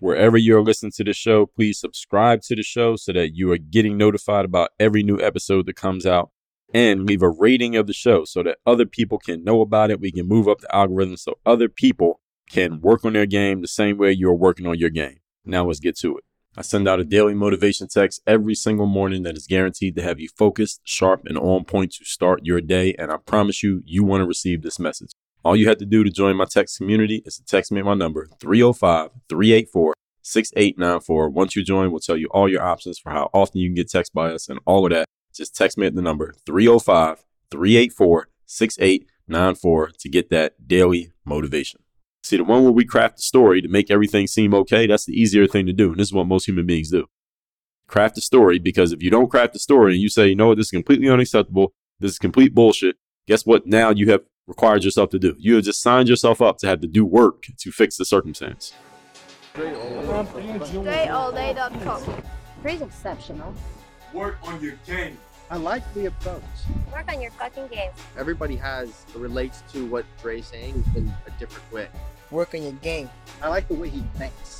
Wherever you're listening to the show, please subscribe to the show so that you are getting notified about every new episode that comes out and leave a rating of the show so that other people can know about it. We can move up the algorithm so other people can work on their game the same way you're working on your game. Now let's get to it. I send out a daily motivation text every single morning that is guaranteed to have you focused, sharp, and on point to start your day. And I promise you, you want to receive this message. All you have to do to join my text community is to text me my number 305 384 6894. Once you join, we'll tell you all your options for how often you can get text by us and all of that. Just text me at the number 305 384 6894 to get that daily motivation. See, the one where we craft a story to make everything seem okay, that's the easier thing to do. And this is what most human beings do. Craft a story because if you don't craft a story and you say, you know what, this is completely unacceptable, this is complete bullshit, guess what now you have required yourself to do? You have just signed yourself up to have to do work to fix the circumstance. DreAllDay.com. Pretty exceptional. Work on your game. I like the approach. Work on your fucking game. Everybody has relates to what Dre's saying in a different way. Work on your game. I like the way he thinks.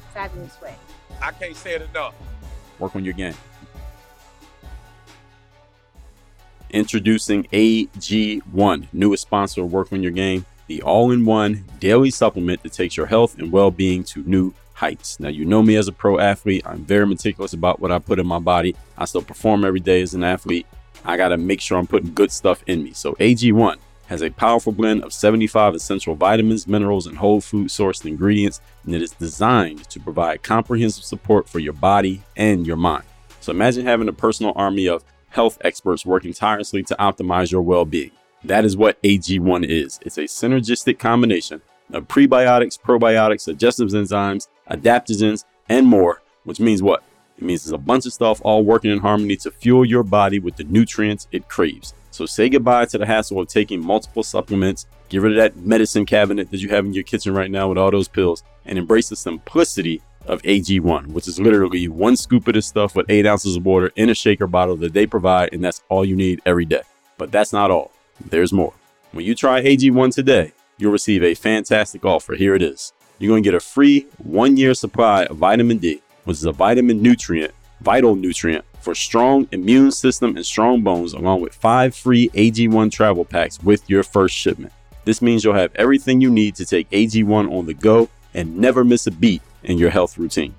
fabulous way. I can't say it enough. Work on your game. Introducing AG1, newest sponsor of Work on Your Game, the all in one daily supplement that takes your health and well being to new heights. Now, you know me as a pro athlete. I'm very meticulous about what I put in my body. I still perform every day as an athlete. I got to make sure I'm putting good stuff in me. So, AG1 has a powerful blend of 75 essential vitamins, minerals, and whole food sourced ingredients, and it is designed to provide comprehensive support for your body and your mind. So, imagine having a personal army of health experts working tirelessly to optimize your well being. That is what AG1 is. It's a synergistic combination of prebiotics, probiotics, digestive enzymes, adaptogens, and more, which means what? It means there's a bunch of stuff all working in harmony to fuel your body with the nutrients it craves. So say goodbye to the hassle of taking multiple supplements, get rid of that medicine cabinet that you have in your kitchen right now with all those pills, and embrace the simplicity of AG1, which is literally one scoop of this stuff with eight ounces of water in a shaker bottle that they provide, and that's all you need every day. But that's not all. There's more. When you try AG1 today, you'll receive a fantastic offer. Here it is. You're going to get a free one year supply of vitamin D, which is a vitamin nutrient, vital nutrient for strong immune system and strong bones, along with five free AG1 travel packs with your first shipment. This means you'll have everything you need to take AG1 on the go and never miss a beat in your health routine.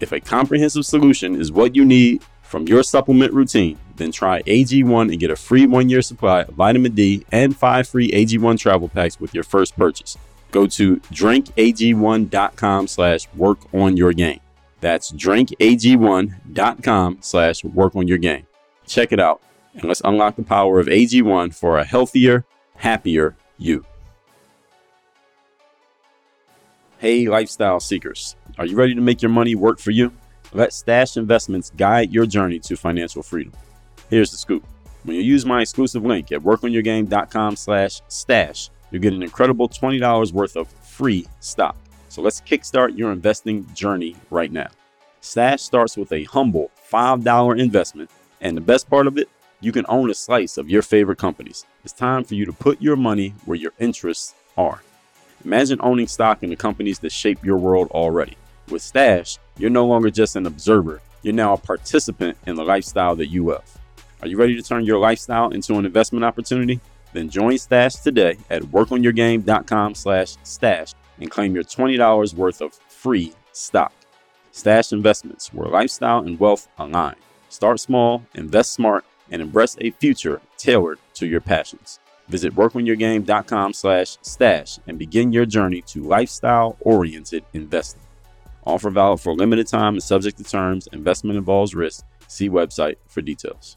If a comprehensive solution is what you need from your supplement routine, then try AG1 and get a free one year supply of vitamin D and five free AG1 travel packs with your first purchase. Go to drinkag1.com slash work on your game. That's drinkag1.com slash work on your game. Check it out and let's unlock the power of AG1 for a healthier, happier you. Hey, lifestyle seekers, are you ready to make your money work for you? Let Stash Investments guide your journey to financial freedom. Here's the scoop. When you use my exclusive link at workonyourgame.com slash stash, you get an incredible $20 worth of free stock. So let's kickstart your investing journey right now. Stash starts with a humble $5 investment, and the best part of it, you can own a slice of your favorite companies. It's time for you to put your money where your interests are. Imagine owning stock in the companies that shape your world already. With Stash, you're no longer just an observer, you're now a participant in the lifestyle that you love. Are you ready to turn your lifestyle into an investment opportunity? Then join Stash today at workonyourgame.com slash stash and claim your $20 worth of free stock. Stash Investments, where lifestyle and wealth align. Start small, invest smart, and embrace a future tailored to your passions. Visit workonyourgame.com slash stash and begin your journey to lifestyle-oriented investing. Offer valid for a limited time and subject to terms. Investment involves risk. See website for details.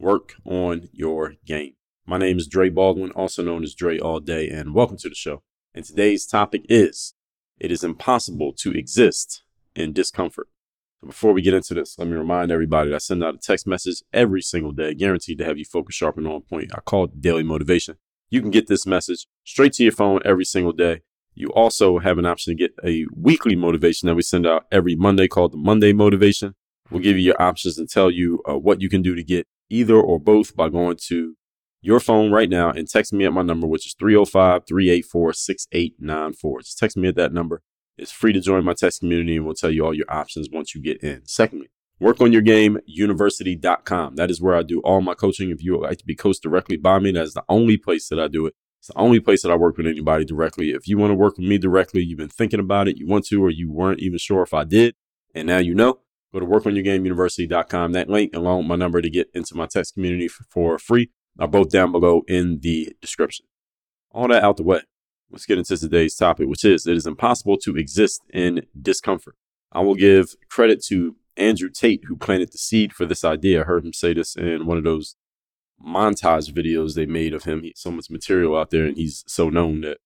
Work on Your Game. My name is Dre Baldwin, also known as Dre All Day, and welcome to the show. And today's topic is It is impossible to exist in discomfort. Before we get into this, let me remind everybody that I send out a text message every single day, guaranteed to have you focus sharp and on point. I call it daily motivation. You can get this message straight to your phone every single day. You also have an option to get a weekly motivation that we send out every Monday called the Monday Motivation. We'll give you your options and tell you uh, what you can do to get either or both by going to your phone right now and text me at my number, which is 305 384 6894. Just text me at that number. It's free to join my text community and we'll tell you all your options once you get in. Secondly, work on your game university.com. That is where I do all my coaching. If you would like to be coached directly by me, that's the only place that I do it. It's the only place that I work with anybody directly. If you want to work with me directly, you've been thinking about it, you want to, or you weren't even sure if I did, and now you know, go to workonyourgameuniversity.com. That link along with my number to get into my text community for free are both down below in the description. All that out the way. Let's get into today's topic, which is it is impossible to exist in discomfort. I will give credit to Andrew Tate, who planted the seed for this idea. I heard him say this in one of those montage videos they made of him. He so much material out there, and he's so known that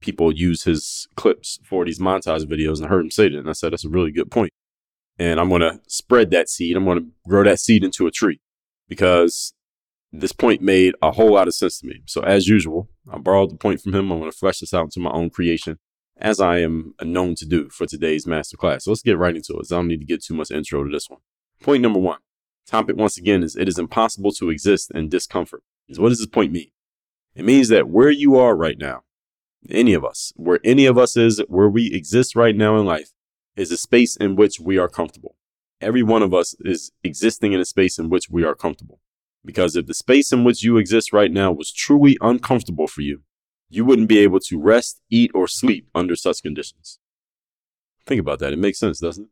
people use his clips for these montage videos. And I heard him say that, and I said, that's a really good point. And I'm going to spread that seed. I'm going to grow that seed into a tree because this point made a whole lot of sense to me. So, as usual, I borrowed the point from him. I'm going to flesh this out into my own creation, as I am known to do for today's masterclass. So, let's get right into it. I don't need to get too much intro to this one. Point number one topic, once again, is it is impossible to exist in discomfort. So what does this point mean? It means that where you are right now, any of us, where any of us is, where we exist right now in life, is a space in which we are comfortable. Every one of us is existing in a space in which we are comfortable. Because if the space in which you exist right now was truly uncomfortable for you, you wouldn't be able to rest, eat, or sleep under such conditions. Think about that. It makes sense, doesn't it?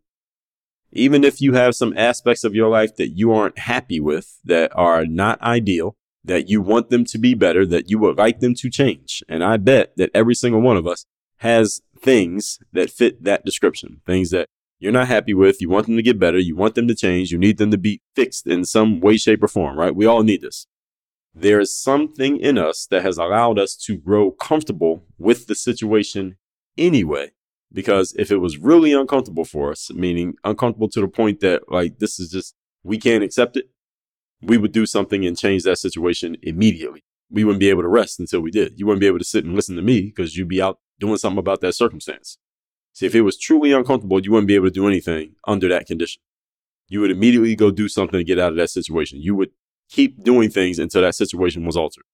Even if you have some aspects of your life that you aren't happy with, that are not ideal, that you want them to be better, that you would like them to change. And I bet that every single one of us has things that fit that description, things that you're not happy with. You want them to get better. You want them to change. You need them to be fixed in some way, shape, or form, right? We all need this. There is something in us that has allowed us to grow comfortable with the situation anyway. Because if it was really uncomfortable for us, meaning uncomfortable to the point that like this is just, we can't accept it, we would do something and change that situation immediately. We wouldn't be able to rest until we did. You wouldn't be able to sit and listen to me because you'd be out doing something about that circumstance. See, if it was truly uncomfortable, you wouldn't be able to do anything under that condition. You would immediately go do something to get out of that situation. You would keep doing things until that situation was altered.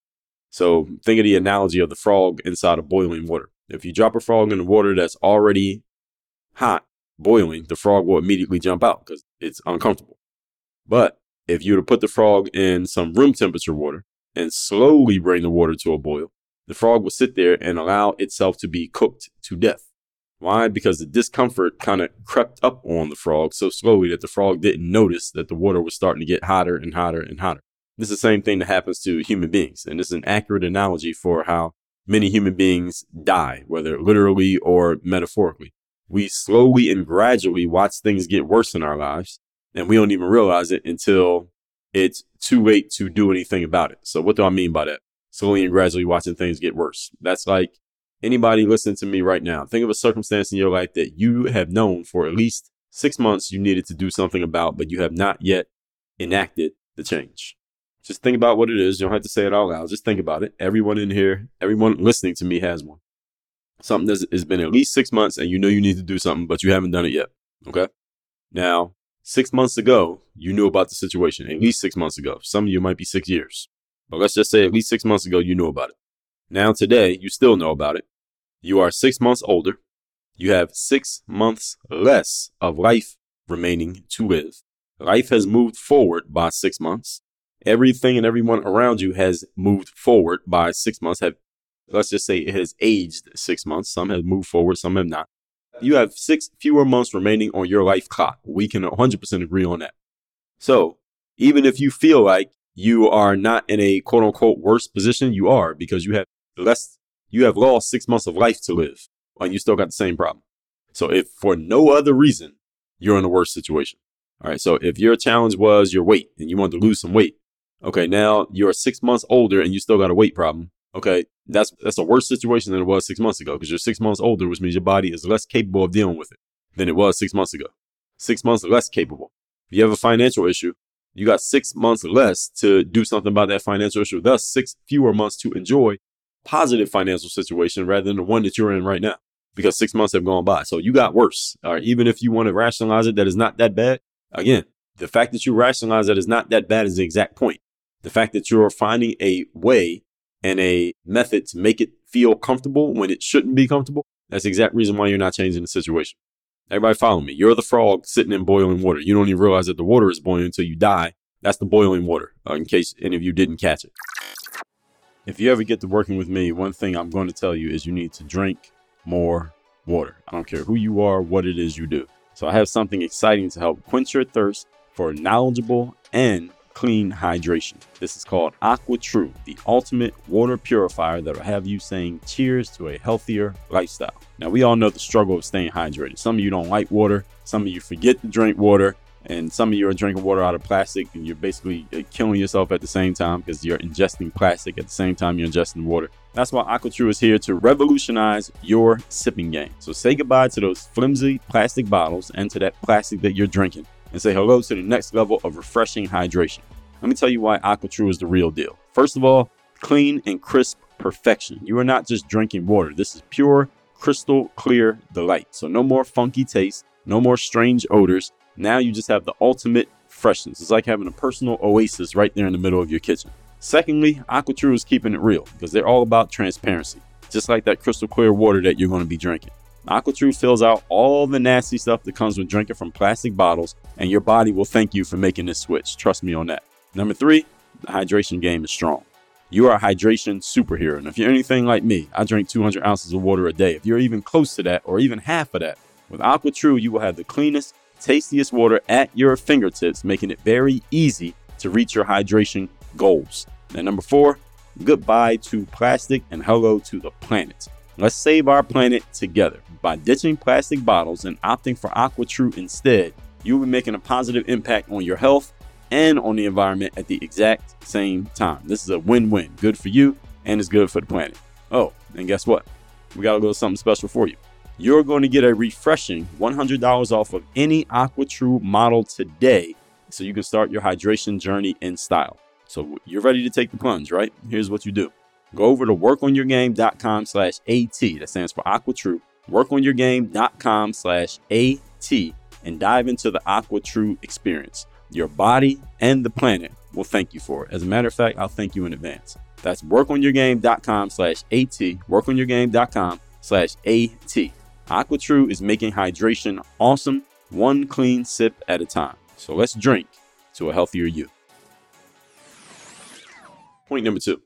So think of the analogy of the frog inside of boiling water. If you drop a frog in the water that's already hot, boiling, the frog will immediately jump out because it's uncomfortable. But if you were to put the frog in some room temperature water and slowly bring the water to a boil, the frog will sit there and allow itself to be cooked to death. Why? Because the discomfort kind of crept up on the frog so slowly that the frog didn't notice that the water was starting to get hotter and hotter and hotter. This is the same thing that happens to human beings. And this is an accurate analogy for how many human beings die, whether literally or metaphorically. We slowly and gradually watch things get worse in our lives, and we don't even realize it until it's too late to do anything about it. So, what do I mean by that? Slowly and gradually watching things get worse. That's like anybody listening to me right now, think of a circumstance in your life that you have known for at least six months you needed to do something about, but you have not yet enacted the change. Just think about what it is. You don't have to say it out loud. Just think about it. Everyone in here, everyone listening to me has one. Something that has been at least six months and you know you need to do something, but you haven't done it yet. Okay. Now, six months ago, you knew about the situation, at least six months ago. Some of you might be six years, but let's just say at least six months ago, you knew about it. Now, today, you still know about it. You are six months older. You have six months less of life remaining to live. Life has moved forward by six months. Everything and everyone around you has moved forward by six months. Have let's just say it has aged six months. Some have moved forward, some have not. You have six fewer months remaining on your life clock. We can 100% agree on that. So even if you feel like you are not in a quote unquote worse position, you are because you have less, you have lost six months of life to live and you still got the same problem. So if for no other reason, you're in a worse situation. All right. So if your challenge was your weight and you wanted to lose some weight, okay, now you're six months older and you still got a weight problem. Okay. That's, that's a worse situation than it was six months ago because you're six months older, which means your body is less capable of dealing with it than it was six months ago. Six months less capable. If you have a financial issue, you got six months less to do something about that financial issue, thus six fewer months to enjoy positive financial situation rather than the one that you're in right now because six months have gone by. So you got worse. All right. Even if you want to rationalize it, that is not that bad. Again, the fact that you rationalize that is not that bad is the exact point. The fact that you're finding a way and a method to make it feel comfortable when it shouldn't be comfortable. That's the exact reason why you're not changing the situation. Everybody follow me. You're the frog sitting in boiling water. You don't even realize that the water is boiling until you die. That's the boiling water, uh, in case any of you didn't catch it. If you ever get to working with me, one thing I'm going to tell you is you need to drink more water. I don't care who you are, what it is you do. So I have something exciting to help quench your thirst for knowledgeable and clean hydration. This is called Aqua True, the ultimate water purifier that will have you saying cheers to a healthier lifestyle. Now, we all know the struggle of staying hydrated. Some of you don't like water, some of you forget to drink water, and some of you are drinking water out of plastic and you're basically uh, killing yourself at the same time because you're ingesting plastic at the same time you're ingesting water. That's why AquaTrue is here to revolutionize your sipping game. So say goodbye to those flimsy plastic bottles and to that plastic that you're drinking and say hello to the next level of refreshing hydration. Let me tell you why AquaTrue is the real deal. First of all, clean and crisp perfection. You are not just drinking water. This is pure, crystal clear delight. So no more funky taste, no more strange odors. Now you just have the ultimate freshness. It's like having a personal oasis right there in the middle of your kitchen. Secondly, AquaTrue is keeping it real because they're all about transparency, just like that crystal clear water that you're going to be drinking. AquaTrue fills out all the nasty stuff that comes with drinking from plastic bottles, and your body will thank you for making this switch. Trust me on that. Number three, the hydration game is strong. You are a hydration superhero. And if you're anything like me, I drink 200 ounces of water a day. If you're even close to that or even half of that, with AquaTrue, you will have the cleanest, tastiest water at your fingertips, making it very easy to reach your hydration goals. And number four, goodbye to plastic and hello to the planet. Let's save our planet together. By ditching plastic bottles and opting for AquaTrue instead, you'll be making a positive impact on your health and on the environment at the exact same time. This is a win win. Good for you and it's good for the planet. Oh, and guess what? We got a little something special for you you're going to get a refreshing $100 off of any AquaTrue model today so you can start your hydration journey in style. So you're ready to take the plunge, right? Here's what you do. Go over to workonyourgame.com slash AT. That stands for AquaTrue. Workonyourgame.com slash AT and dive into the AquaTrue experience. Your body and the planet will thank you for it. As a matter of fact, I'll thank you in advance. That's workonyourgame.com slash AT. Workonyourgame.com slash AT. AquaTrue is making hydration awesome, one clean sip at a time. So let's drink to a healthier you. Point number two.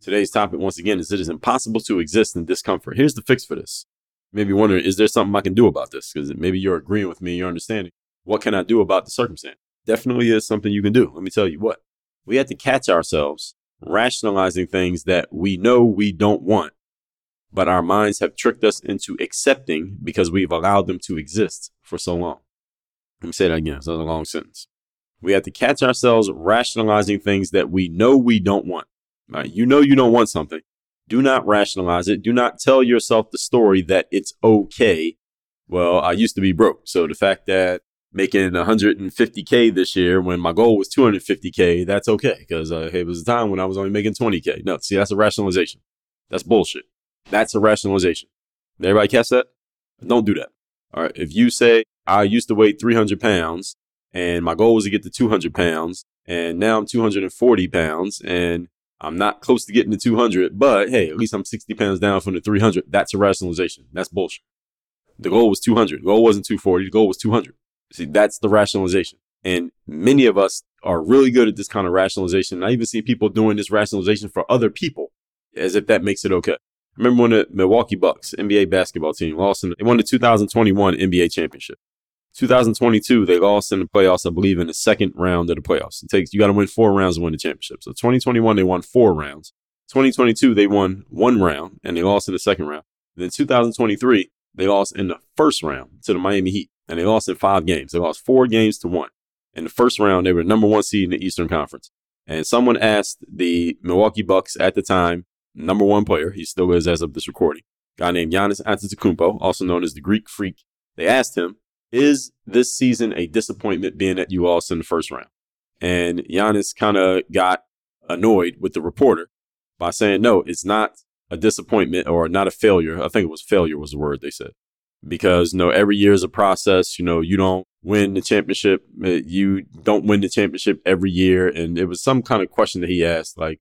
Today's topic, once again, is it is impossible to exist in discomfort. Here's the fix for this. Maybe wondering, is there something I can do about this? Because maybe you're agreeing with me, you're understanding. What can I do about the circumstance? Definitely is something you can do. Let me tell you what. We have to catch ourselves rationalizing things that we know we don't want but our minds have tricked us into accepting because we've allowed them to exist for so long. Let me say that again. It's a long sentence. We have to catch ourselves rationalizing things that we know we don't want. Right? You know you don't want something. Do not rationalize it. Do not tell yourself the story that it's okay. Well, I used to be broke. So the fact that making 150K this year when my goal was 250K, that's okay. Because uh, it was a time when I was only making 20K. No, see, that's a rationalization. That's bullshit. That's a rationalization. Everybody catch that? Don't do that. All right. If you say, I used to weigh 300 pounds and my goal was to get to 200 pounds and now I'm 240 pounds and I'm not close to getting to 200, but hey, at least I'm 60 pounds down from the 300. That's a rationalization. That's bullshit. The goal was 200. The goal wasn't 240. The goal was 200. See, that's the rationalization. And many of us are really good at this kind of rationalization. I even see people doing this rationalization for other people as if that makes it okay. I remember when the Milwaukee Bucks, NBA basketball team, lost in, they won the 2021 NBA championship. 2022, they lost in the playoffs, I believe, in the second round of the playoffs. It takes, you got to win four rounds to win the championship. So 2021, they won four rounds. 2022, they won one round and they lost in the second round. And then 2023, they lost in the first round to the Miami Heat and they lost in five games. They lost four games to one. In the first round, they were the number one seed in the Eastern Conference. And someone asked the Milwaukee Bucks at the time, number one player, he still is as of this recording, guy named Giannis Antetokounmpo, also known as the Greek Freak. They asked him, "Is this season a disappointment being that you in the first round?" And Giannis kind of got annoyed with the reporter by saying, "No, it's not a disappointment or not a failure. I think it was failure was the word they said." Because you know, every year is a process. You know, you don't win the championship. Uh, you don't win the championship every year. And it was some kind of question that he asked. Like,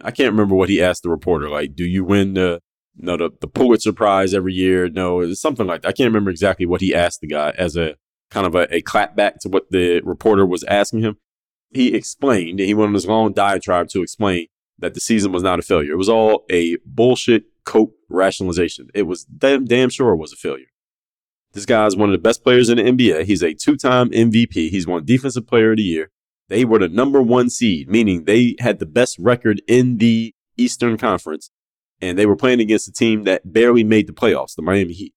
I can't remember what he asked the reporter. Like, do you win the, no, the, the Pulitzer Prize every year? No, something like that. I can't remember exactly what he asked the guy as a kind of a, a clapback to what the reporter was asking him. He explained, he went on his long diatribe to explain that the season was not a failure. It was all a bullshit cope rationalization. It was damn, damn sure it was a failure. This guy is one of the best players in the NBA. He's a two time MVP. He's won Defensive Player of the Year. They were the number one seed, meaning they had the best record in the Eastern Conference. And they were playing against a team that barely made the playoffs, the Miami Heat.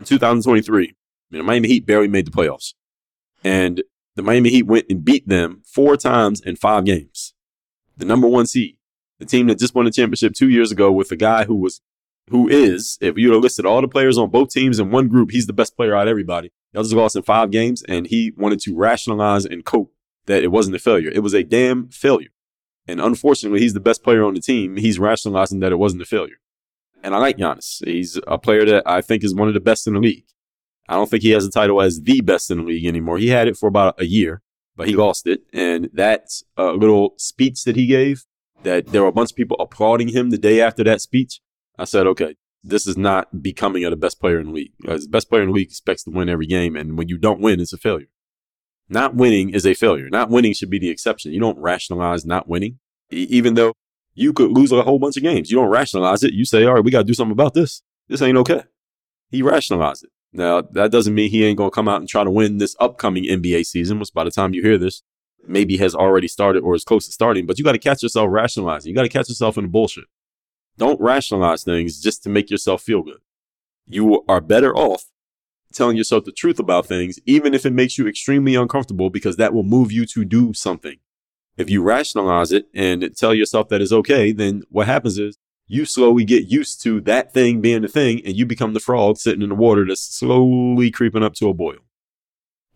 In 2023, the Miami Heat barely made the playoffs. Hmm. And the Miami Heat went and beat them four times in five games. The number one seed. The team that just won the championship two years ago with a guy who was who is, if you would have listed all the players on both teams in one group, he's the best player out of everybody. Y'all just lost in five games, and he wanted to rationalize and cope that it wasn't a failure. It was a damn failure. And unfortunately, he's the best player on the team. He's rationalizing that it wasn't a failure. And I like Giannis. He's a player that I think is one of the best in the league. I don't think he has a title as the best in the league anymore. He had it for about a year, but he lost it. And that uh, little speech that he gave, that there were a bunch of people applauding him the day after that speech, I said, okay, this is not becoming of the best player in the league. The best player in the league expects to win every game, and when you don't win, it's a failure. Not winning is a failure. Not winning should be the exception. You don't rationalize not winning, e- even though you could lose a whole bunch of games. You don't rationalize it. You say, all right, we got to do something about this. This ain't okay. He rationalized it. Now, that doesn't mean he ain't going to come out and try to win this upcoming NBA season, which by the time you hear this, maybe has already started or is close to starting. But you got to catch yourself rationalizing. You got to catch yourself in the bullshit. Don't rationalize things just to make yourself feel good. You are better off telling yourself the truth about things, even if it makes you extremely uncomfortable, because that will move you to do something. If you rationalize it and tell yourself that is okay, then what happens is you slowly get used to that thing being the thing and you become the frog sitting in the water that's slowly creeping up to a boil.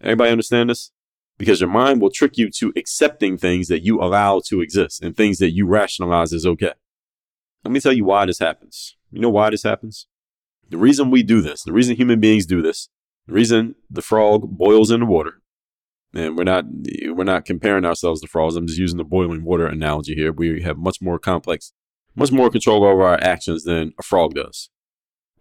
Everybody understand this? Because your mind will trick you to accepting things that you allow to exist and things that you rationalize as okay. Let me tell you why this happens. You know why this happens? The reason we do this, the reason human beings do this, the reason the frog boils in the water, and we're not we're not comparing ourselves to frogs. I'm just using the boiling water analogy here. We have much more complex, much more control over our actions than a frog does.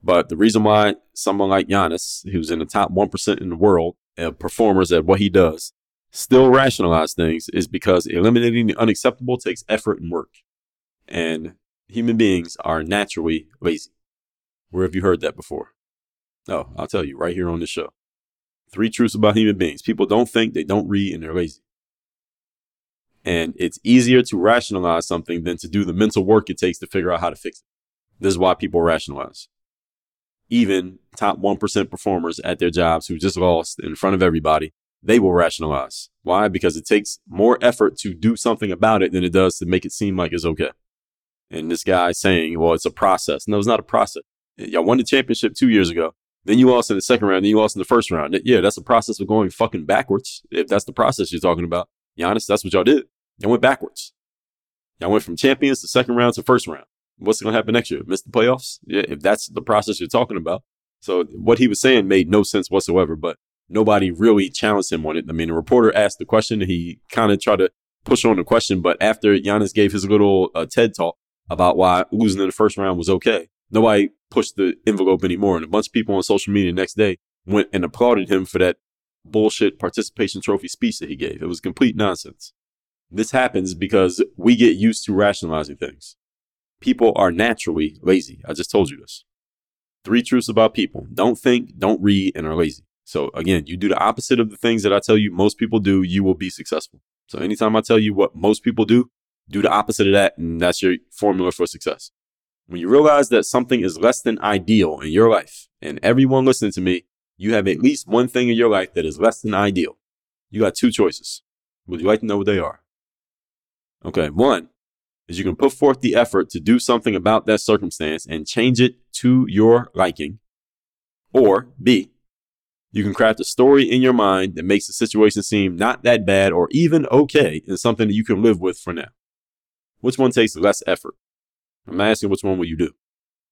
But the reason why someone like Giannis, who's in the top one percent in the world of performers at what he does, still rationalize things is because eliminating the unacceptable takes effort and work. And human beings are naturally lazy. Where have you heard that before? Oh, I'll tell you right here on the show. Three truths about human beings. People don't think, they don't read, and they're lazy. And it's easier to rationalize something than to do the mental work it takes to figure out how to fix it. This is why people rationalize. Even top 1% performers at their jobs who just lost in front of everybody, they will rationalize. Why? Because it takes more effort to do something about it than it does to make it seem like it's okay. And this guy saying, well, it's a process. No, it's not a process. Y'all won the championship two years ago. Then you lost in the second round. Then you lost in the first round. Yeah, that's the process of going fucking backwards. If that's the process you're talking about, Giannis, that's what y'all did. Y'all went backwards. Y'all went from champions to second round to first round. What's going to happen next year? Miss the playoffs? Yeah, if that's the process you're talking about. So what he was saying made no sense whatsoever, but nobody really challenged him on it. I mean, the reporter asked the question. He kind of tried to push on the question, but after Giannis gave his little uh, TED talk, about why losing in the first round was okay. Nobody pushed the envelope anymore. And a bunch of people on social media next day went and applauded him for that bullshit participation trophy speech that he gave. It was complete nonsense. This happens because we get used to rationalizing things. People are naturally lazy. I just told you this. Three truths about people don't think, don't read, and are lazy. So, again, you do the opposite of the things that I tell you most people do, you will be successful. So, anytime I tell you what most people do, do the opposite of that, and that's your formula for success. When you realize that something is less than ideal in your life, and everyone listening to me, you have at least one thing in your life that is less than ideal. You got two choices. Would you like to know what they are? Okay, one is you can put forth the effort to do something about that circumstance and change it to your liking. Or B, you can craft a story in your mind that makes the situation seem not that bad or even okay and something that you can live with for now. Which one takes less effort? I'm asking which one will you do?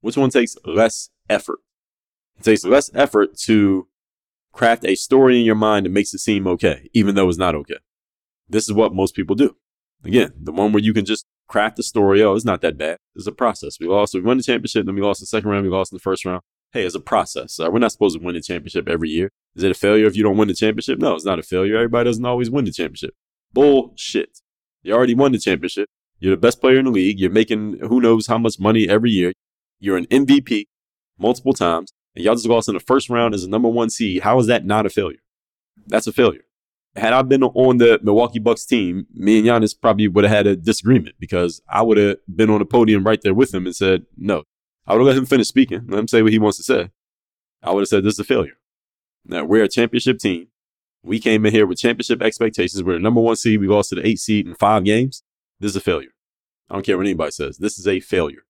Which one takes less effort? It takes less effort to craft a story in your mind that makes it seem okay, even though it's not okay. This is what most people do. Again, the one where you can just craft a story. Oh, it's not that bad. It's a process. We lost, we won the championship, then we lost the second round, we lost in the first round. Hey, it's a process. Uh, we're not supposed to win the championship every year. Is it a failure if you don't win the championship? No, it's not a failure. Everybody doesn't always win the championship. Bullshit. You already won the championship. You're the best player in the league. You're making who knows how much money every year. You're an MVP multiple times, and y'all just lost in the first round as a number one seed. How is that not a failure? That's a failure. Had I been on the Milwaukee Bucks team, me and Giannis probably would have had a disagreement because I would have been on the podium right there with him and said, no. I would have let him finish speaking, let him say what he wants to say. I would have said, this is a failure. Now, we're a championship team. We came in here with championship expectations. We're the number one seed. We lost to the eight seed in five games. This is a failure. I don't care what anybody says. This is a failure.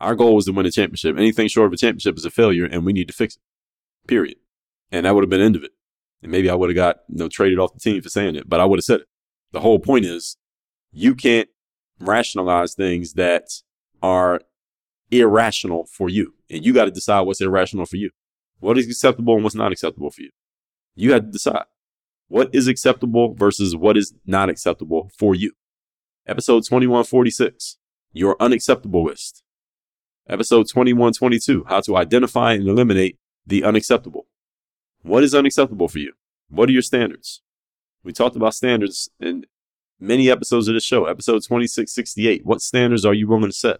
Our goal was to win a championship. Anything short of a championship is a failure, and we need to fix it. Period. And that would have been the end of it. And maybe I would have got you know traded off the team for saying it, but I would have said it. The whole point is you can't rationalize things that are irrational for you. And you got to decide what's irrational for you. What is acceptable and what's not acceptable for you. You have to decide what is acceptable versus what is not acceptable for you. Episode 2146, your unacceptable list. Episode 2122, how to identify and eliminate the unacceptable. What is unacceptable for you? What are your standards? We talked about standards in many episodes of the show. Episode 2668, what standards are you willing to set?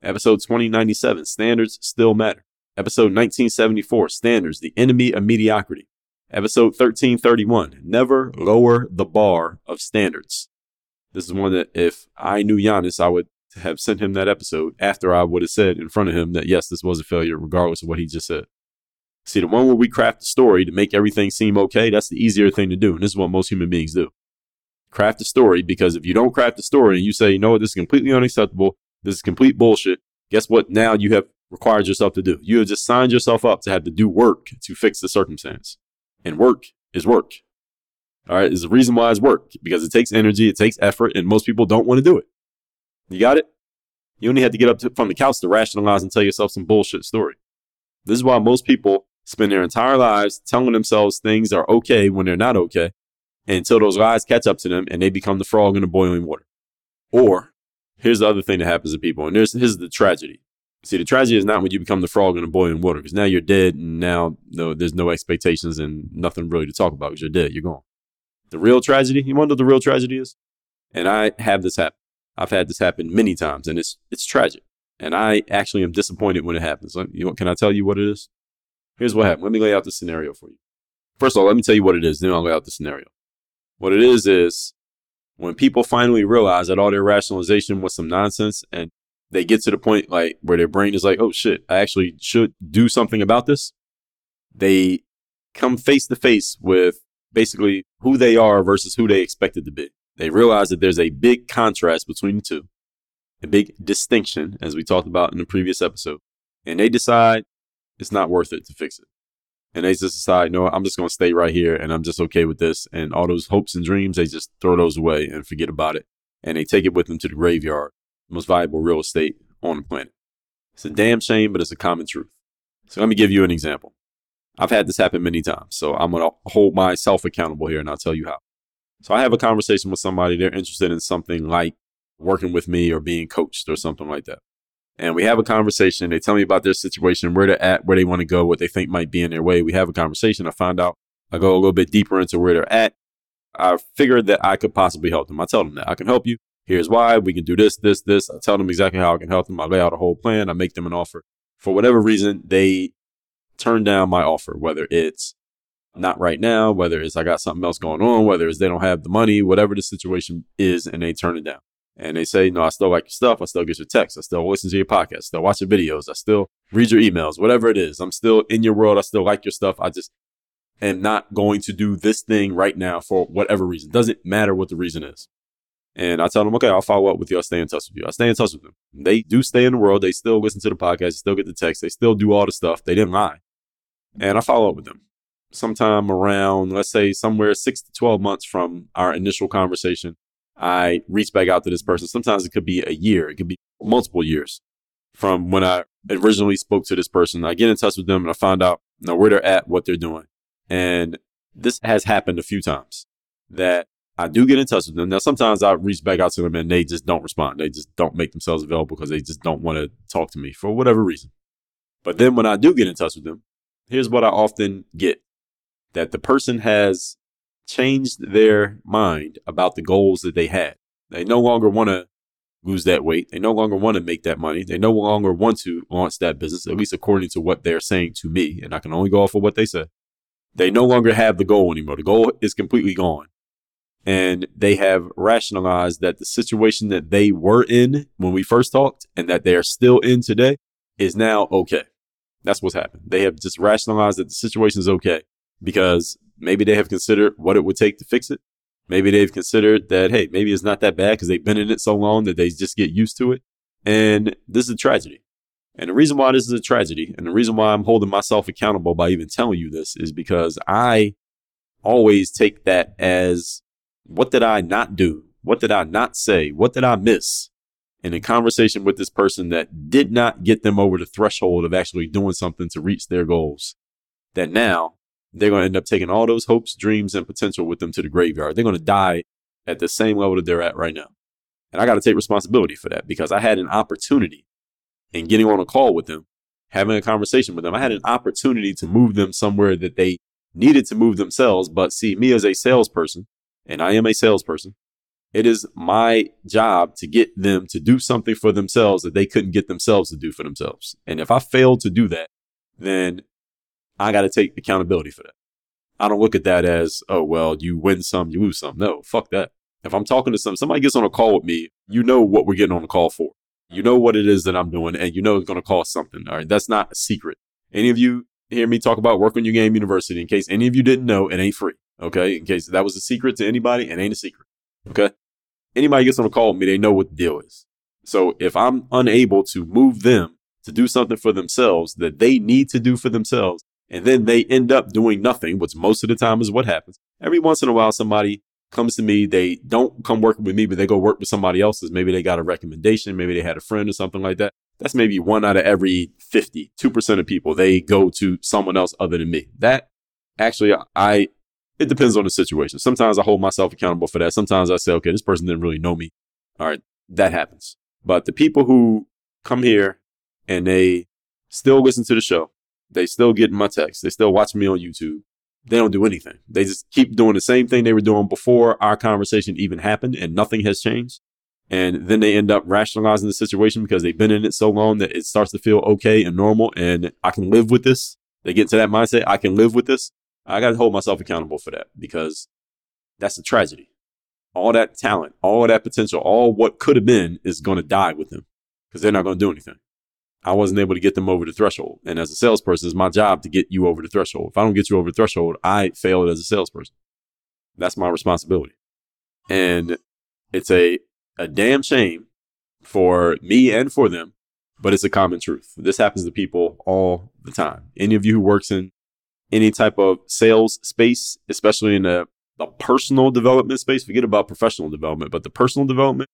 Episode 2097, standards still matter. Episode 1974, standards, the enemy of mediocrity. Episode 1331, never lower the bar of standards. This is one that if I knew Giannis, I would have sent him that episode after I would have said in front of him that yes, this was a failure, regardless of what he just said. See, the one where we craft a story to make everything seem okay, that's the easier thing to do. And this is what most human beings do. Craft a story because if you don't craft a story and you say, you know what, this is completely unacceptable, this is complete bullshit, guess what now you have required yourself to do? You have just signed yourself up to have to do work to fix the circumstance. And work is work. All right. There's a reason why it's work because it takes energy, it takes effort, and most people don't want to do it. You got it? You only had to get up to, from the couch to rationalize and tell yourself some bullshit story. This is why most people spend their entire lives telling themselves things are okay when they're not okay until those lies catch up to them and they become the frog in the boiling water. Or here's the other thing that happens to people, and here's, here's the tragedy. See, the tragedy is not when you become the frog in the boiling water because now you're dead and now no, there's no expectations and nothing really to talk about because you're dead, you're gone. The real tragedy, you wonder what the real tragedy is? And I have this happen. I've had this happen many times and it's it's tragic. And I actually am disappointed when it happens. You know, can I tell you what it is? Here's what happened. Let me lay out the scenario for you. First of all, let me tell you what it is, then I'll lay out the scenario. What it is is when people finally realize that all their rationalization was some nonsense and they get to the point like where their brain is like, oh shit, I actually should do something about this. They come face to face with basically who they are versus who they expected to be. They realize that there's a big contrast between the two, a big distinction, as we talked about in the previous episode. And they decide it's not worth it to fix it. And they just decide, no, I'm just going to stay right here and I'm just okay with this. And all those hopes and dreams, they just throw those away and forget about it. And they take it with them to the graveyard, the most valuable real estate on the planet. It's a damn shame, but it's a common truth. So let me give you an example. I've had this happen many times. So I'm going to hold myself accountable here and I'll tell you how. So I have a conversation with somebody, they're interested in something like working with me or being coached or something like that and we have a conversation. They tell me about their situation, where they're at, where they want to go, what they think might be in their way. We have a conversation. I find out. I go a little bit deeper into where they're at. I figured that I could possibly help them. I tell them that I can help you. Here's why we can do this, this, this. I tell them exactly how I can help them. I lay out a whole plan. I make them an offer. For whatever reason, they turn down my offer, whether it's not right now, whether it's I got something else going on, whether it's they don't have the money, whatever the situation is, and they turn it down. And they say, no, I still like your stuff. I still get your texts. I still listen to your podcast. I still watch your videos. I still read your emails, whatever it is. I'm still in your world. I still like your stuff. I just am not going to do this thing right now for whatever reason. Doesn't matter what the reason is. And I tell them, okay, I'll follow up with you. I'll stay in touch with you. I stay in touch with them. They do stay in the world. They still listen to the podcast. They still get the text. They still do all the stuff. They didn't lie. And I follow up with them sometime around, let's say, somewhere six to 12 months from our initial conversation. I reach back out to this person. Sometimes it could be a year, it could be multiple years from when I originally spoke to this person. I get in touch with them and I find out you know, where they're at, what they're doing. And this has happened a few times that I do get in touch with them. Now, sometimes I reach back out to them and they just don't respond. They just don't make themselves available because they just don't want to talk to me for whatever reason. But then when I do get in touch with them, here's what I often get that the person has changed their mind about the goals that they had. They no longer want to lose that weight. They no longer want to make that money. They no longer want to launch that business, at least according to what they're saying to me. And I can only go off of what they said. They no longer have the goal anymore. The goal is completely gone. And they have rationalized that the situation that they were in when we first talked and that they are still in today is now okay. That's what's happened. They have just rationalized that the situation is okay because maybe they have considered what it would take to fix it. Maybe they've considered that, hey, maybe it's not that bad because they've been in it so long that they just get used to it. And this is a tragedy. And the reason why this is a tragedy and the reason why I'm holding myself accountable by even telling you this is because I always take that as what did I not do? What did I not say? What did I miss in a conversation with this person that did not get them over the threshold of actually doing something to reach their goals? That now they're going to end up taking all those hopes, dreams, and potential with them to the graveyard. They're going to die at the same level that they're at right now. And I got to take responsibility for that because I had an opportunity in getting on a call with them, having a conversation with them. I had an opportunity to move them somewhere that they needed to move themselves. But see, me as a salesperson, and I am a salesperson, it is my job to get them to do something for themselves that they couldn't get themselves to do for themselves. And if I fail to do that, then I got to take accountability for that. I don't look at that as, oh, well, you win some, you lose some. No, fuck that. If I'm talking to some, somebody gets on a call with me, you know what we're getting on the call for. You know what it is that I'm doing and you know it's going to cost something. All right. That's not a secret. Any of you hear me talk about work on your game university, in case any of you didn't know, it ain't free. Okay. In case that was a secret to anybody, it ain't a secret. Okay. Anybody gets on a call with me, they know what the deal is. So if I'm unable to move them to do something for themselves that they need to do for themselves, and then they end up doing nothing, which most of the time is what happens. Every once in a while, somebody comes to me, they don't come work with me, but they go work with somebody else's. Maybe they got a recommendation, maybe they had a friend or something like that. That's maybe one out of every 50, 2% of people, they go to someone else other than me. That actually, I, it depends on the situation. Sometimes I hold myself accountable for that. Sometimes I say, okay, this person didn't really know me. All right, that happens. But the people who come here and they still listen to the show, they still get my texts. They still watch me on YouTube. They don't do anything. They just keep doing the same thing they were doing before our conversation even happened and nothing has changed. And then they end up rationalizing the situation because they've been in it so long that it starts to feel okay and normal. And I can live with this. They get to that mindset. I can live with this. I got to hold myself accountable for that because that's a tragedy. All that talent, all that potential, all what could have been is going to die with them because they're not going to do anything. I wasn't able to get them over the threshold. And as a salesperson, it's my job to get you over the threshold. If I don't get you over the threshold, I failed as a salesperson. That's my responsibility. And it's a, a damn shame for me and for them, but it's a common truth. This happens to people all the time. Any of you who works in any type of sales space, especially in the, the personal development space, forget about professional development, but the personal development,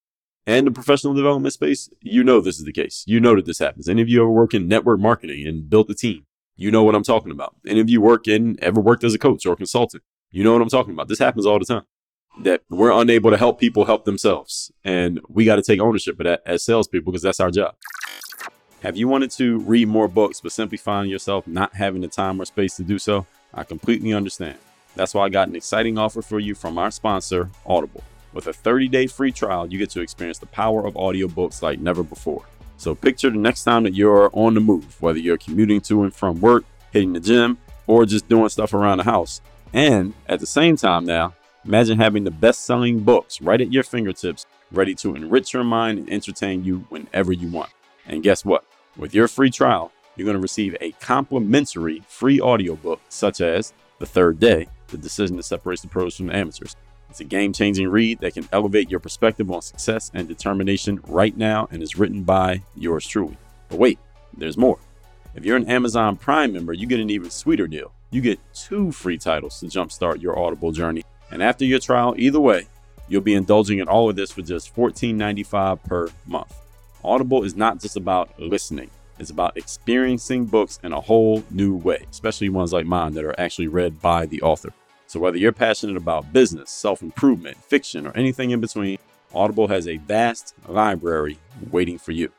and the professional development space, you know this is the case. You know that this happens. Any of you ever work in network marketing and built a team, you know what I'm talking about. Any of you work in ever worked as a coach or a consultant, you know what I'm talking about. This happens all the time. That we're unable to help people help themselves. And we got to take ownership of that as salespeople because that's our job. Have you wanted to read more books but simply find yourself not having the time or space to do so? I completely understand. That's why I got an exciting offer for you from our sponsor, Audible. With a 30 day free trial, you get to experience the power of audiobooks like never before. So picture the next time that you're on the move, whether you're commuting to and from work, hitting the gym, or just doing stuff around the house. And at the same time, now, imagine having the best selling books right at your fingertips, ready to enrich your mind and entertain you whenever you want. And guess what? With your free trial, you're going to receive a complimentary free audiobook, such as The Third Day The Decision That Separates the Pros from the Amateurs. It's a game changing read that can elevate your perspective on success and determination right now and is written by yours truly. But wait, there's more. If you're an Amazon Prime member, you get an even sweeter deal. You get two free titles to jumpstart your Audible journey. And after your trial, either way, you'll be indulging in all of this for just $14.95 per month. Audible is not just about listening, it's about experiencing books in a whole new way, especially ones like mine that are actually read by the author. So, whether you're passionate about business, self improvement, fiction, or anything in between, Audible has a vast library waiting for you.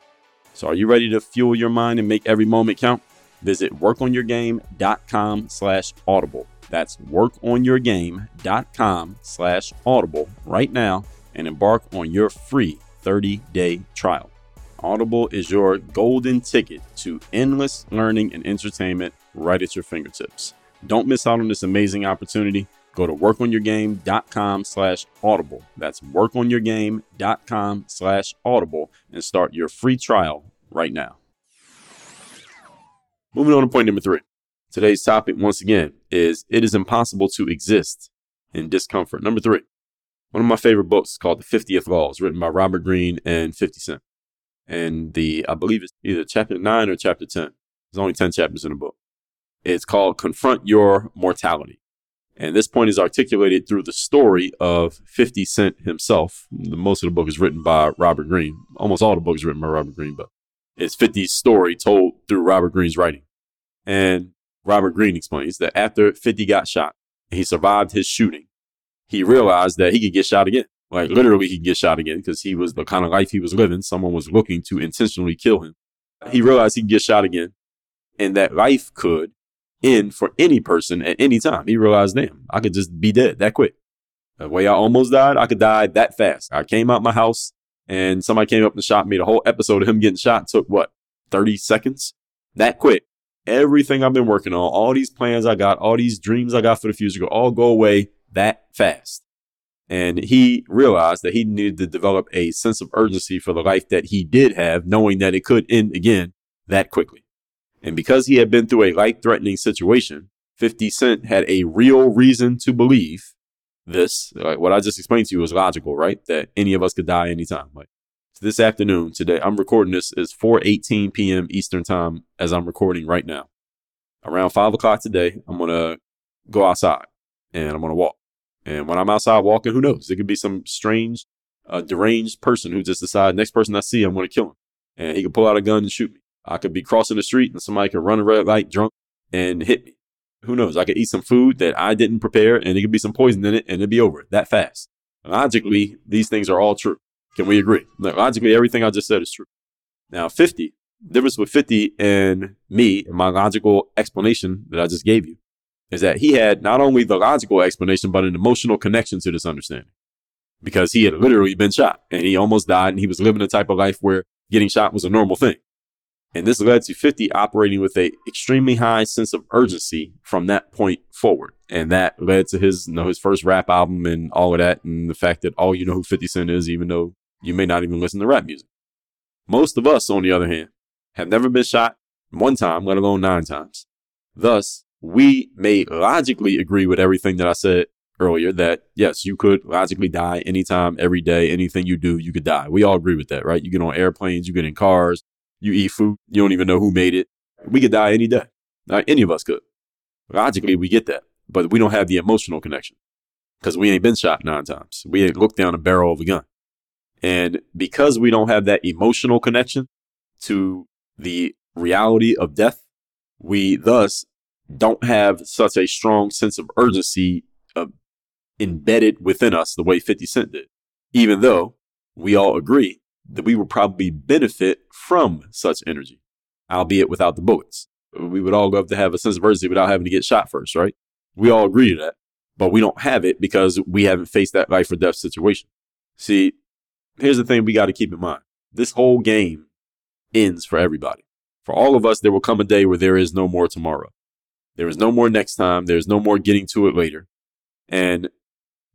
So, are you ready to fuel your mind and make every moment count? Visit workonyourgame.com slash audible. That's workonyourgame.com slash audible right now and embark on your free 30 day trial. Audible is your golden ticket to endless learning and entertainment right at your fingertips. Don't miss out on this amazing opportunity. Go to workonyourgame.com slash audible. That's workonyourgame.com slash audible and start your free trial right now. Moving on to point number three. Today's topic, once again, is It is Impossible to Exist in Discomfort. Number three. One of my favorite books called The 50th Laws, written by Robert Greene and 50 Cent. And the, I believe it's either chapter nine or chapter 10. There's only 10 chapters in the book. It's called Confront Your Mortality. And this point is articulated through the story of 50 Cent himself. The, Most of the book is written by Robert Greene. Almost all the book is written by Robert Greene, but it's 50's story told through Robert Greene's writing. And Robert Greene explains that after 50 got shot and he survived his shooting, he realized that he could get shot again. Like literally, he get shot again because he was the kind of life he was living. Someone was looking to intentionally kill him. He realized he could get shot again and that life could end for any person at any time. He realized, damn, I could just be dead that quick. The way I almost died, I could die that fast. I came out my house and somebody came up and shot me. The whole episode of him getting shot took what, 30 seconds? That quick. Everything I've been working on, all these plans I got, all these dreams I got for the future all go away that fast. And he realized that he needed to develop a sense of urgency for the life that he did have, knowing that it could end again that quickly. And because he had been through a life threatening situation, 50 Cent had a real reason to believe this. Like what I just explained to you was logical, right? That any of us could die anytime. Like this afternoon, today, I'm recording this is 4:18 p.m. Eastern time as I'm recording right now. Around five o'clock today, I'm gonna go outside and I'm gonna walk. And when I'm outside walking, who knows? It could be some strange, uh, deranged person who just decides next person I see, I'm gonna kill him, and he could pull out a gun and shoot me. I could be crossing the street and somebody could run a red light drunk and hit me. Who knows? I could eat some food that I didn't prepare and it could be some poison in it and it'd be over that fast. Logically, these things are all true. Can we agree? Logically, everything I just said is true. Now, 50, difference with 50 and me and my logical explanation that I just gave you is that he had not only the logical explanation, but an emotional connection to this understanding because he had literally been shot and he almost died and he was living a type of life where getting shot was a normal thing. And this led to 50 operating with a extremely high sense of urgency from that point forward. And that led to his, you know, his first rap album and all of that. And the fact that all you know who 50 Cent is, even though you may not even listen to rap music. Most of us, on the other hand, have never been shot one time, let alone nine times. Thus, we may logically agree with everything that I said earlier that yes, you could logically die anytime, every day, anything you do, you could die. We all agree with that, right? You get on airplanes, you get in cars, you eat food, you don't even know who made it. We could die any day. Now, any of us could. Logically, we get that, but we don't have the emotional connection because we ain't been shot nine times. We ain't looked down a barrel of a gun. And because we don't have that emotional connection to the reality of death, we thus don't have such a strong sense of urgency of embedded within us the way 50 Cent did. Even though we all agree that we would probably benefit from such energy, albeit without the bullets. We would all love to have a sense of urgency without having to get shot first, right? We all agree to that, but we don't have it because we haven't faced that life or death situation. See, here's the thing we got to keep in mind this whole game ends for everybody. For all of us, there will come a day where there is no more tomorrow. There is no more next time. There's no more getting to it later. And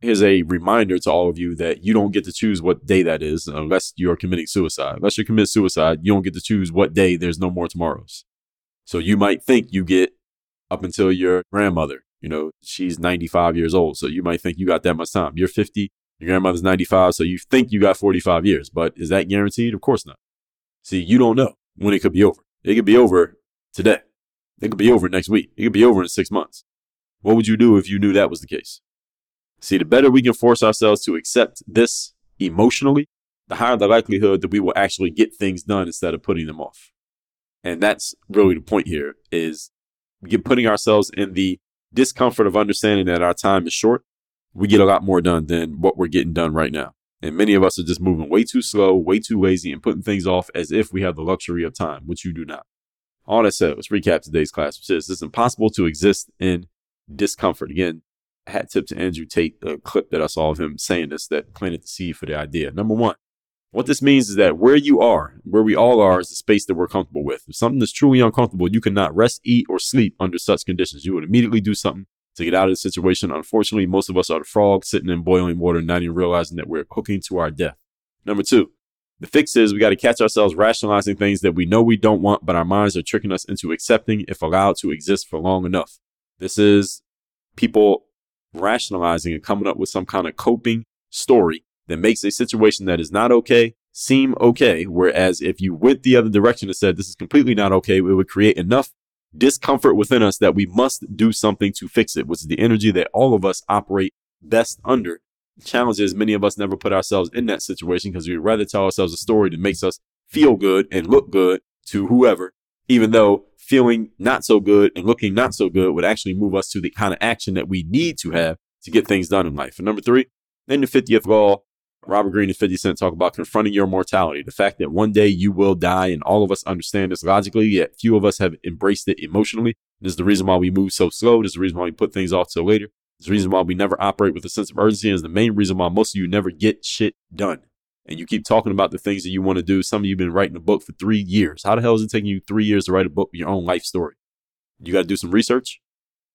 here's a reminder to all of you that you don't get to choose what day that is unless you're committing suicide. Unless you commit suicide, you don't get to choose what day there's no more tomorrows. So you might think you get up until your grandmother. You know, she's 95 years old. So you might think you got that much time. You're 50, your grandmother's 95. So you think you got 45 years. But is that guaranteed? Of course not. See, you don't know when it could be over. It could be over today. It could be over next week. It could be over in six months. What would you do if you knew that was the case? See, the better we can force ourselves to accept this emotionally, the higher the likelihood that we will actually get things done instead of putting them off. And that's really the point here is get putting ourselves in the discomfort of understanding that our time is short. We get a lot more done than what we're getting done right now. And many of us are just moving way too slow, way too lazy, and putting things off as if we have the luxury of time, which you do not. All that said, let's recap today's class, which is it's impossible to exist in discomfort. Again, hat tip to Andrew Tate, the clip that I saw of him saying this that planted the seed for the idea. Number one, what this means is that where you are, where we all are, is the space that we're comfortable with. If something is truly uncomfortable, you cannot rest, eat, or sleep under such conditions. You would immediately do something to get out of the situation. Unfortunately, most of us are the frog sitting in boiling water, not even realizing that we're cooking to our death. Number two, the fix is we got to catch ourselves rationalizing things that we know we don't want, but our minds are tricking us into accepting if allowed to exist for long enough. This is people rationalizing and coming up with some kind of coping story that makes a situation that is not okay seem okay. Whereas if you went the other direction and said this is completely not okay, it would create enough discomfort within us that we must do something to fix it, which is the energy that all of us operate best under. The challenge is many of us never put ourselves in that situation because we'd rather tell ourselves a story that makes us feel good and look good to whoever, even though feeling not so good and looking not so good would actually move us to the kind of action that we need to have to get things done in life. And number three, in the 50th law, Robert Greene and 50 Cent talk about confronting your mortality, the fact that one day you will die, and all of us understand this logically, yet few of us have embraced it emotionally. This is the reason why we move so slow. This is the reason why we put things off till later. Is the reason why we never operate with a sense of urgency. Is the main reason why most of you never get shit done. And you keep talking about the things that you want to do. Some of you have been writing a book for three years. How the hell is it taking you three years to write a book with your own life story? You got to do some research.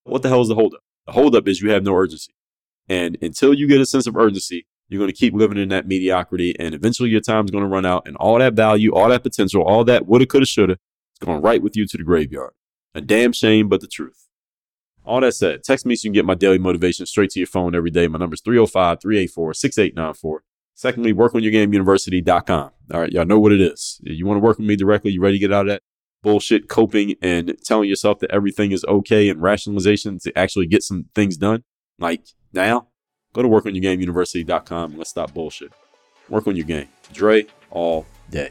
What the hell is the holdup? The holdup is you have no urgency. And until you get a sense of urgency, you're going to keep living in that mediocrity. And eventually your time's going to run out. And all that value, all that potential, all that woulda, coulda, shoulda, it's going right with you to the graveyard. A damn shame, but the truth. All that said, text me so you can get my daily motivation straight to your phone every day. My number is 305 384 6894. Secondly, workonyourgameuniversity.com. All right, y'all know what it is. You want to work with me directly? You ready to get out of that bullshit coping and telling yourself that everything is okay and rationalization to actually get some things done? Like now, go to workonyourgameuniversity.com and let's stop bullshit. Work on your game. Dre all day.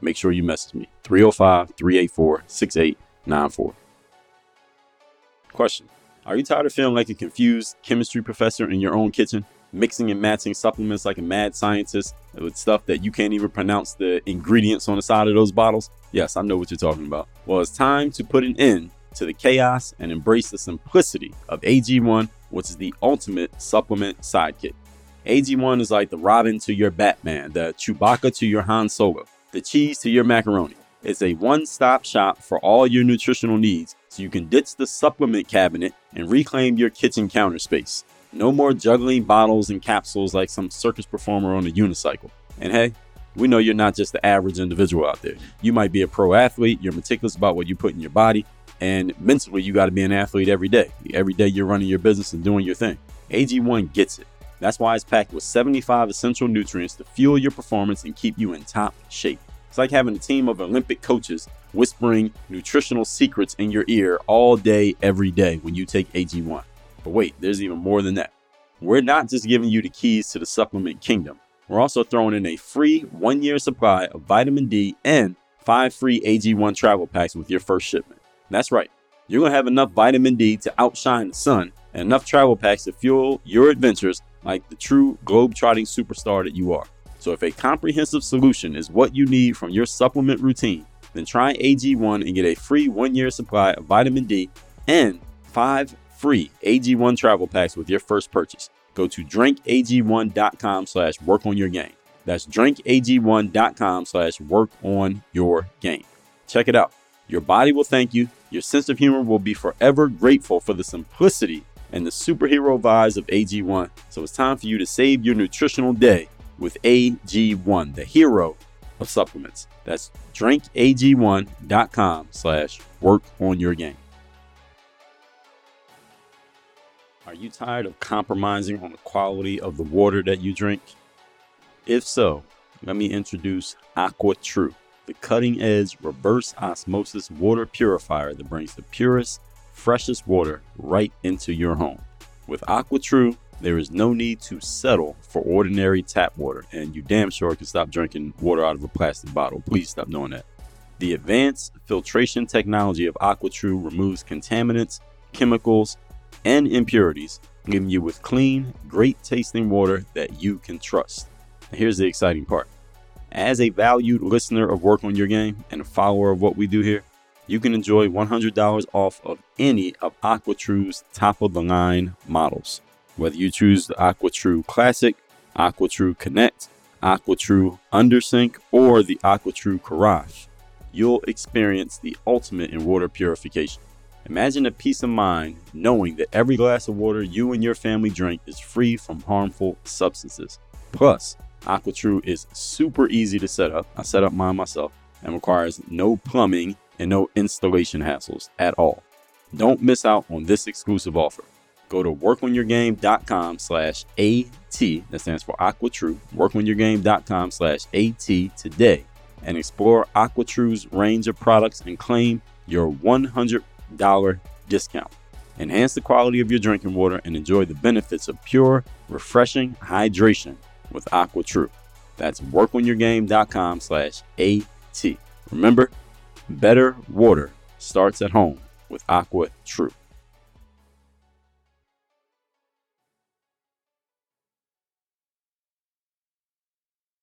make sure you message me 305 384 6894. Question Are you tired of feeling like a confused chemistry professor in your own kitchen, mixing and matching supplements like a mad scientist with stuff that you can't even pronounce the ingredients on the side of those bottles? Yes, I know what you're talking about. Well, it's time to put an end to the chaos and embrace the simplicity of AG1, which is the ultimate supplement sidekick. AG1 is like the Robin to your Batman, the Chewbacca to your Han Solo the cheese to your macaroni. It's a one stop shop for all your nutritional needs so you can ditch the supplement cabinet and reclaim your kitchen counter space. No more juggling bottles and capsules like some circus performer on a unicycle. And hey, we know you're not just the average individual out there. You might be a pro athlete, you're meticulous about what you put in your body, and mentally, you got to be an athlete every day. Every day, you're running your business and doing your thing. AG1 gets it. That's why it's packed with 75 essential nutrients to fuel your performance and keep you in top shape. It's like having a team of Olympic coaches whispering nutritional secrets in your ear all day, every day when you take AG1. But wait, there's even more than that. we're not just giving you the keys to the supplement kingdom. We're also throwing in a free one year supply of vitamin D and five free AG1 travel packs with your first shipment. That's right, you're to have enough vitamin D to outshine the sun and enough travel packs to fuel your adventures like the true globe-trotting superstar that you are. So if a comprehensive solution is what you need from your supplement routine, then try AG1 and get a free one-year supply of vitamin D and five free AG1 travel packs with your first purchase. Go to drinkag1.com slash work on your game. That's drinkag1.com slash work on your game. Check it out. Your body will thank you. Your sense of humor will be forever grateful for the simplicity and the superhero vibes of AG1. So it's time for you to save your nutritional day with AG1, the hero of supplements. That's drinkag1.com slash work on your game. Are you tired of compromising on the quality of the water that you drink? If so, let me introduce AquaTru, the cutting edge reverse osmosis water purifier that brings the purest, freshest water right into your home. With AquaTru, there is no need to settle for ordinary tap water, and you damn sure can stop drinking water out of a plastic bottle. Please stop doing that. The advanced filtration technology of AquaTru removes contaminants, chemicals, and impurities, leaving you with clean, great tasting water that you can trust. Now, here's the exciting part. As a valued listener of Work on Your Game and a follower of what we do here, you can enjoy $100 off of any of AquaTru's top of the line models. Whether you choose the AquaTru Classic, AquaTru Connect, AquaTru Undersink, or the AquaTru Carafe, you'll experience the ultimate in water purification. Imagine the peace of mind knowing that every glass of water you and your family drink is free from harmful substances. Plus, AquaTru is super easy to set up. I set up mine myself and requires no plumbing and no installation hassles at all. Don't miss out on this exclusive offer. Go to workonyourgame.com slash AT, that stands for Aqua AquaTru, workonyourgame.com slash AT today and explore AquaTru's range of products and claim your $100 discount. Enhance the quality of your drinking water and enjoy the benefits of pure, refreshing hydration with AquaTru. That's workonyourgame.com slash AT. Remember, better water starts at home with AquaTru.